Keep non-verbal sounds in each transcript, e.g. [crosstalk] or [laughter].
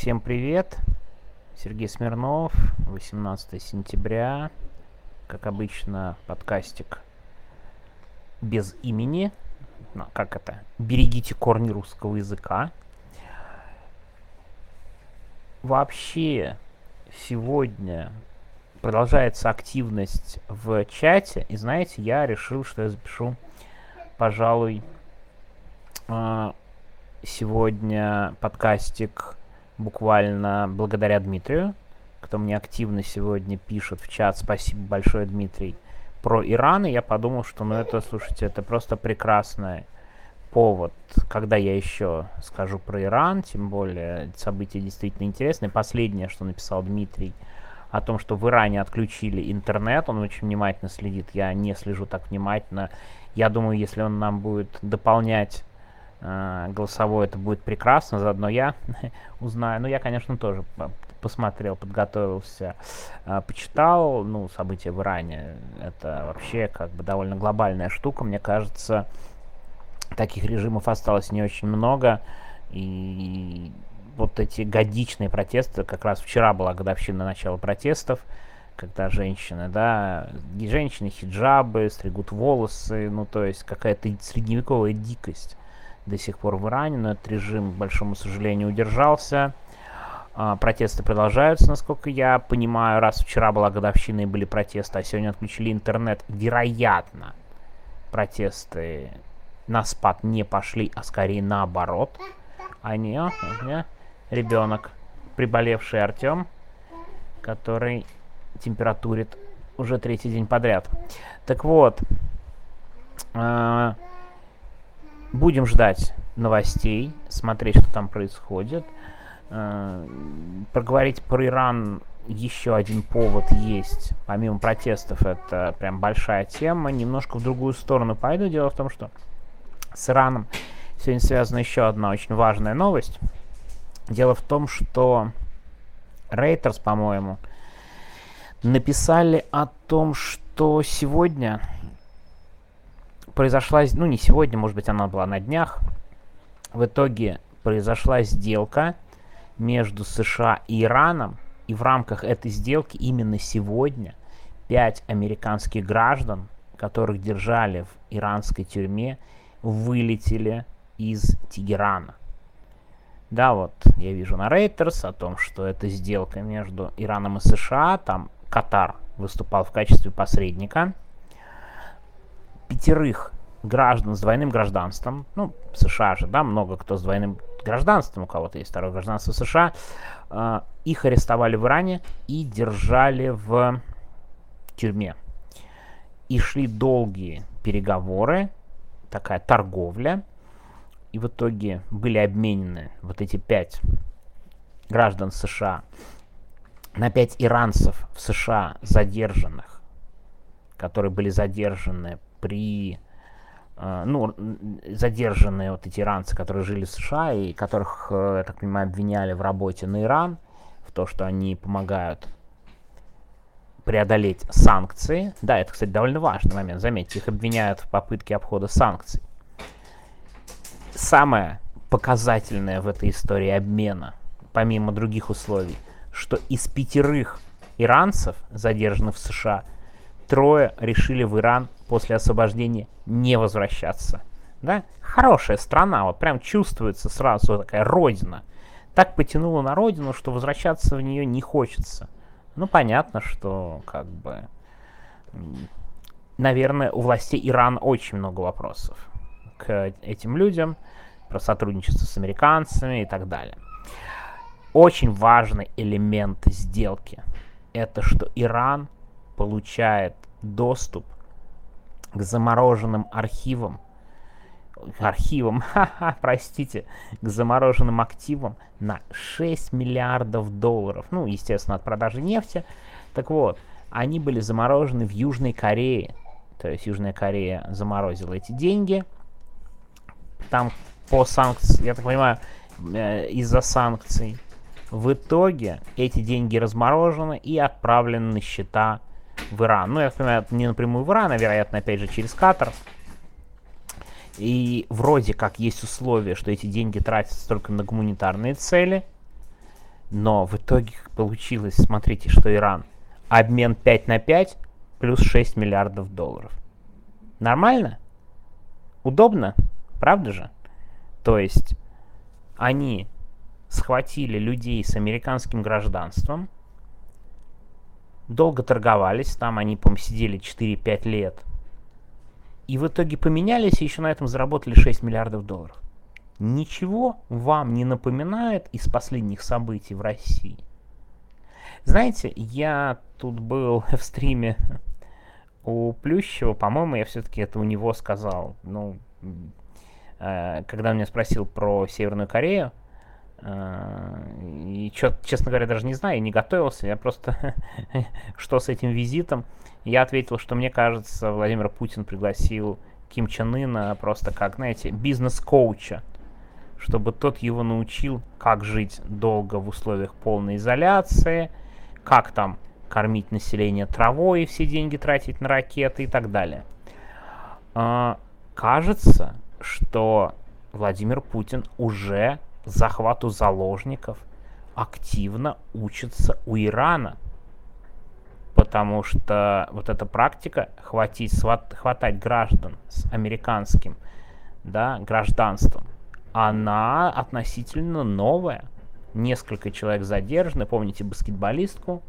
Всем привет! Сергей Смирнов, 18 сентября. Как обычно, подкастик без имени. Ну, как это? Берегите корни русского языка. Вообще, сегодня продолжается активность в чате. И знаете, я решил, что я запишу, пожалуй, а, сегодня подкастик буквально благодаря Дмитрию, кто мне активно сегодня пишет в чат. Спасибо большое, Дмитрий. Про Иран, и я подумал, что, ну, это, слушайте, это просто прекрасный повод, когда я еще скажу про Иран, тем более события действительно интересные. Последнее, что написал Дмитрий, о том, что в Иране отключили интернет, он очень внимательно следит, я не слежу так внимательно. Я думаю, если он нам будет дополнять голосовой, это будет прекрасно, заодно я [laughs] узнаю. Ну, я, конечно, тоже посмотрел, подготовился, э, почитал, ну, события в Иране. Это вообще как бы довольно глобальная штука, мне кажется. Таких режимов осталось не очень много, и вот эти годичные протесты, как раз вчера была годовщина начала протестов, когда женщины, да, женщины хиджабы, стригут волосы, ну, то есть какая-то средневековая дикость до сих пор в Иране, но этот режим, к большому сожалению, удержался. А, протесты продолжаются, насколько я понимаю, раз вчера была годовщина и были протесты, а сегодня отключили интернет, вероятно, протесты на спад не пошли, а скорее наоборот. Они, а, а, ребенок, приболевший Артем, который температурит уже третий день подряд. Так вот, э, будем ждать новостей, смотреть, что там происходит. Э, проговорить про Иран еще один повод есть, помимо протестов, это прям большая тема. Немножко в другую сторону пойду. Дело в том, что с Ираном сегодня связана еще одна очень важная новость. Дело в том, что Reuters, по-моему, написали о том, что сегодня произошла, ну не сегодня, может быть она была на днях, в итоге произошла сделка между США и Ираном, и в рамках этой сделки именно сегодня пять американских граждан, которых держали в иранской тюрьме, вылетели из Тегерана. Да, вот я вижу на Reuters о том, что это сделка между Ираном и США, там Катар выступал в качестве посредника. Пятерых граждан с двойным гражданством, ну, США же, да, много кто с двойным гражданством, у кого-то есть второе гражданство США, э, их арестовали в Иране и держали в тюрьме. И шли долгие переговоры, такая торговля, и в итоге были обменены вот эти пять граждан США на пять иранцев в США задержанных, которые были задержаны при э, ну, задержанные вот эти иранцы, которые жили в США и которых, э, я так понимаю, обвиняли в работе на Иран, в то, что они помогают преодолеть санкции. Да, это, кстати, довольно важный момент. Заметьте, их обвиняют в попытке обхода санкций самое показательное в этой истории обмена, помимо других условий, что из пятерых иранцев, задержанных в США, трое решили в Иран после освобождения не возвращаться. Да? Хорошая страна, вот прям чувствуется сразу такая родина. Так потянула на родину, что возвращаться в нее не хочется. Ну, понятно, что как бы... Наверное, у властей Ирана очень много вопросов к этим людям про сотрудничество с американцами и так далее. Очень важный элемент сделки – это что Иран получает доступ к замороженным архивам, архивам, [laughs] простите, к замороженным активам на 6 миллиардов долларов. Ну, естественно, от продажи нефти. Так вот, они были заморожены в Южной Корее. То есть Южная Корея заморозила эти деньги. Там по санкциям, я так понимаю, э, из-за санкций. В итоге эти деньги разморожены и отправлены на счета в Иран. Ну, я так понимаю, не напрямую в Иран, а, вероятно, опять же, через Катар. И вроде как есть условие, что эти деньги тратятся только на гуманитарные цели. Но в итоге получилось, смотрите, что Иран. Обмен 5 на 5 плюс 6 миллиардов долларов. Нормально? Удобно? Правда же? То есть они схватили людей с американским гражданством, долго торговались, там они, по-моему, сидели 4-5 лет, и в итоге поменялись и еще на этом заработали 6 миллиардов долларов. Ничего вам не напоминает из последних событий в России? Знаете, я тут был [laughs] в стриме у Плющева, по-моему, я все-таки это у него сказал. Ну, э, когда он меня спросил про Северную Корею, и, чё, честно говоря, даже не знаю, не готовился, я просто, [laughs] что с этим визитом, я ответил, что мне кажется, Владимир Путин пригласил Ким Чен Ына просто как, знаете, бизнес-коуча, чтобы тот его научил, как жить долго в условиях полной изоляции, как там кормить население травой и все деньги тратить на ракеты и так далее. А, кажется, что Владимир Путин уже захвату заложников активно учится у Ирана. Потому что вот эта практика хватить, хватать граждан с американским да, гражданством, она относительно новая. Несколько человек задержаны. Помните баскетболистку?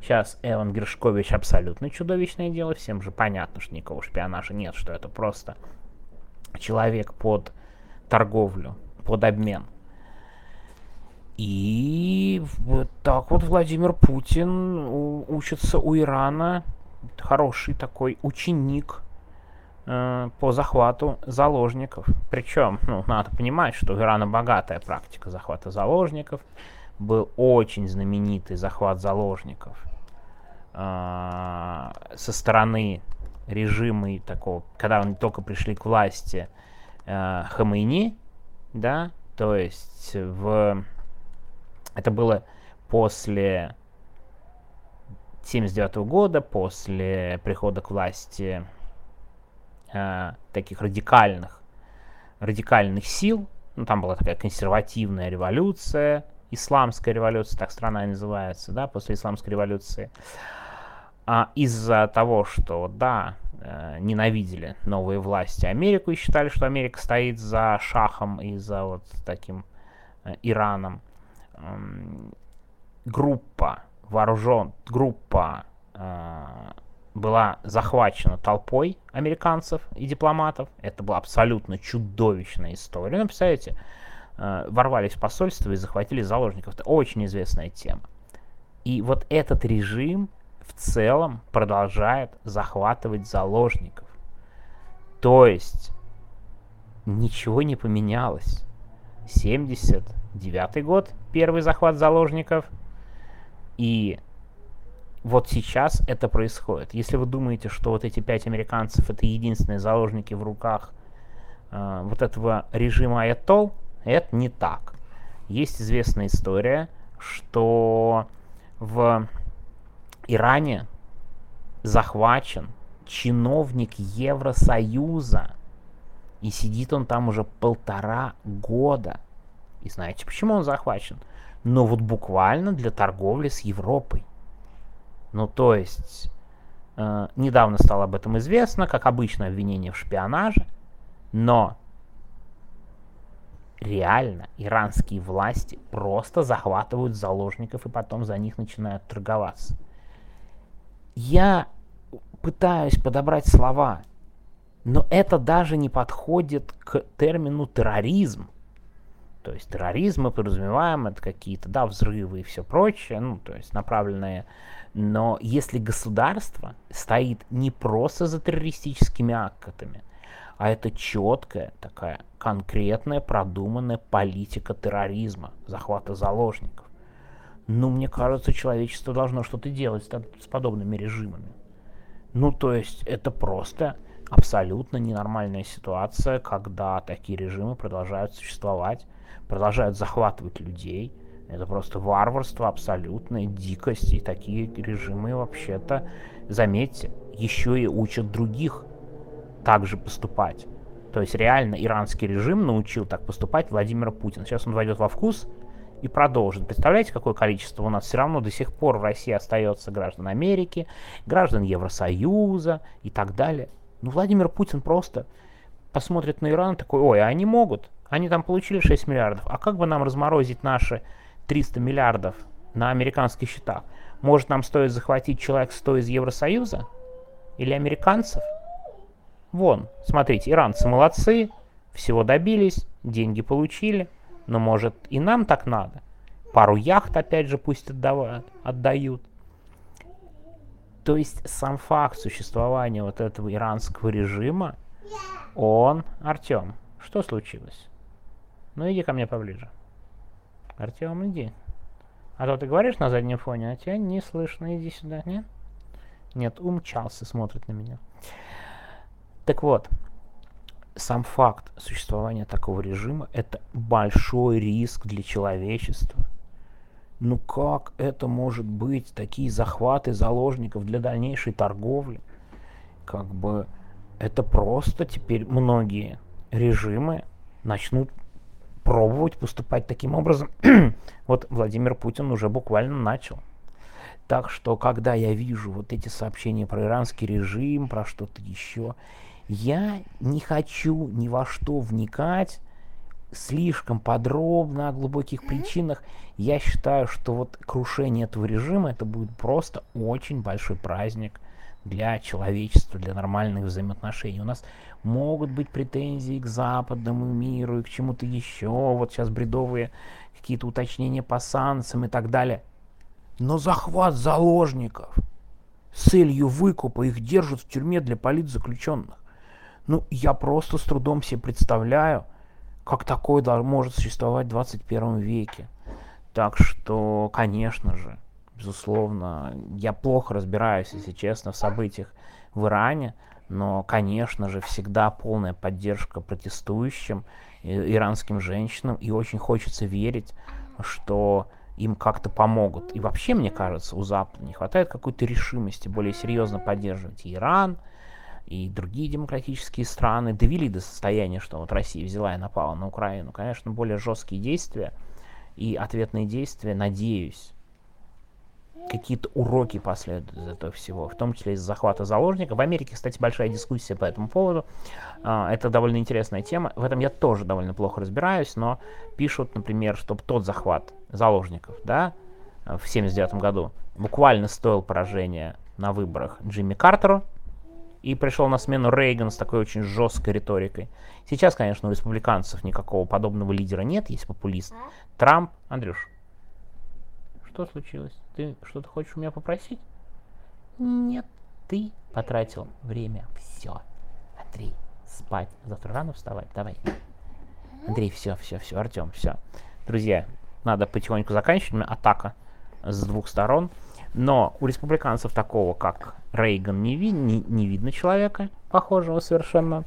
Сейчас Эван Гершкович абсолютно чудовищное дело. Всем же понятно, что никакого шпионажа нет, что это просто человек под торговлю, под обмен. И вот так вот Владимир Путин учится у Ирана. Хороший такой ученик э, по захвату заложников. Причем, ну, надо понимать, что у Ирана богатая практика захвата заложников. Был очень знаменитый захват заложников э, со стороны режима такого, когда они только пришли к власти, э, Хамейни, да, то есть в... Это было после 79 года, после прихода к власти э, таких радикальных, радикальных сил, ну, там была такая консервативная революция, исламская революция, так страна называется, да, после исламской революции. А из-за того, что, да, э, ненавидели новые власти Америку и считали, что Америка стоит за шахом и за вот таким э, Ираном, группа вооружен, группа э, была захвачена толпой американцев и дипломатов. Это была абсолютно чудовищная история. Ну, представляете, э, ворвались в посольство и захватили заложников. Это очень известная тема. И вот этот режим в целом продолжает захватывать заложников. То есть ничего не поменялось. 79 год, первый захват заложников. И вот сейчас это происходит. Если вы думаете, что вот эти пять американцев это единственные заложники в руках э, вот этого режима Айтол, это не так. Есть известная история, что в Иране захвачен чиновник Евросоюза. И сидит он там уже полтора года. И знаете, почему он захвачен? Ну вот буквально для торговли с Европой. Ну то есть, э, недавно стало об этом известно, как обычно обвинение в шпионаже, но реально иранские власти просто захватывают заложников и потом за них начинают торговаться я пытаюсь подобрать слова, но это даже не подходит к термину терроризм. Есть терроризм мы подразумеваем, это какие-то, да, взрывы и все прочее, ну, то есть направленные. Но если государство стоит не просто за террористическими актами, а это четкая такая конкретная продуманная политика терроризма, захвата заложников, ну, мне кажется, человечество должно что-то делать с подобными режимами. Ну, то есть, это просто абсолютно ненормальная ситуация, когда такие режимы продолжают существовать, продолжают захватывать людей. Это просто варварство, абсолютная дикость. И такие режимы вообще-то, заметьте, еще и учат других также поступать. То есть реально иранский режим научил так поступать Владимира Путина. Сейчас он войдет во вкус, и продолжит. Представляете, какое количество у нас все равно до сих пор в России остается граждан Америки, граждан Евросоюза и так далее. Ну, Владимир Путин просто посмотрит на Иран такой, ой, а они могут, они там получили 6 миллиардов, а как бы нам разморозить наши 300 миллиардов на американских счетах? Может, нам стоит захватить человек 100 из Евросоюза? Или американцев? Вон, смотрите, иранцы молодцы, всего добились, деньги получили, но может и нам так надо. Пару яхт опять же пусть отдавают, отдают. То есть сам факт существования вот этого иранского режима, он, Артем, что случилось? Ну иди ко мне поближе. Артем, иди. А то ты говоришь на заднем фоне, а тебя не слышно. Иди сюда, нет? Нет, умчался, смотрит на меня. Так вот, сам факт существования такого режима – это большой риск для человечества. Ну как это может быть, такие захваты заложников для дальнейшей торговли? Как бы это просто теперь многие режимы начнут пробовать поступать таким образом. [clears throat] вот Владимир Путин уже буквально начал. Так что, когда я вижу вот эти сообщения про иранский режим, про что-то еще, я не хочу ни во что вникать слишком подробно о глубоких причинах. Я считаю, что вот крушение этого режима это будет просто очень большой праздник для человечества, для нормальных взаимоотношений. У нас могут быть претензии к западному миру и к чему-то еще. Вот сейчас бредовые какие-то уточнения по санкциям и так далее. Но захват заложников с целью выкупа их держат в тюрьме для политзаключенных. Ну, я просто с трудом себе представляю, как такое может существовать в 21 веке. Так что, конечно же, безусловно, я плохо разбираюсь, если честно, в событиях в Иране, но, конечно же, всегда полная поддержка протестующим, иранским женщинам, и очень хочется верить, что им как-то помогут. И вообще, мне кажется, у Запада не хватает какой-то решимости более серьезно поддерживать Иран, и другие демократические страны довели до состояния, что вот Россия взяла и напала на Украину. Конечно, более жесткие действия и ответные действия, надеюсь, какие-то уроки последуют из этого всего, в том числе из захвата заложников. В Америке, кстати, большая дискуссия по этому поводу. А, это довольно интересная тема. В этом я тоже довольно плохо разбираюсь, но пишут, например, чтобы тот захват заложников, да, в 79 году буквально стоил поражения на выборах Джимми Картеру, и пришел на смену Рейган с такой очень жесткой риторикой. Сейчас, конечно, у республиканцев никакого подобного лидера нет, есть популист. Трамп, Андрюш, что случилось? Ты что-то хочешь у меня попросить? Нет, ты потратил время. Все. Андрей, спать. Завтра рано вставать. Давай. Андрей, все, все, все. Артем, все. Друзья, надо потихоньку заканчивать. Атака с двух сторон. Но у республиканцев такого, как Рейган, не, ви- не, не видно человека, похожего совершенно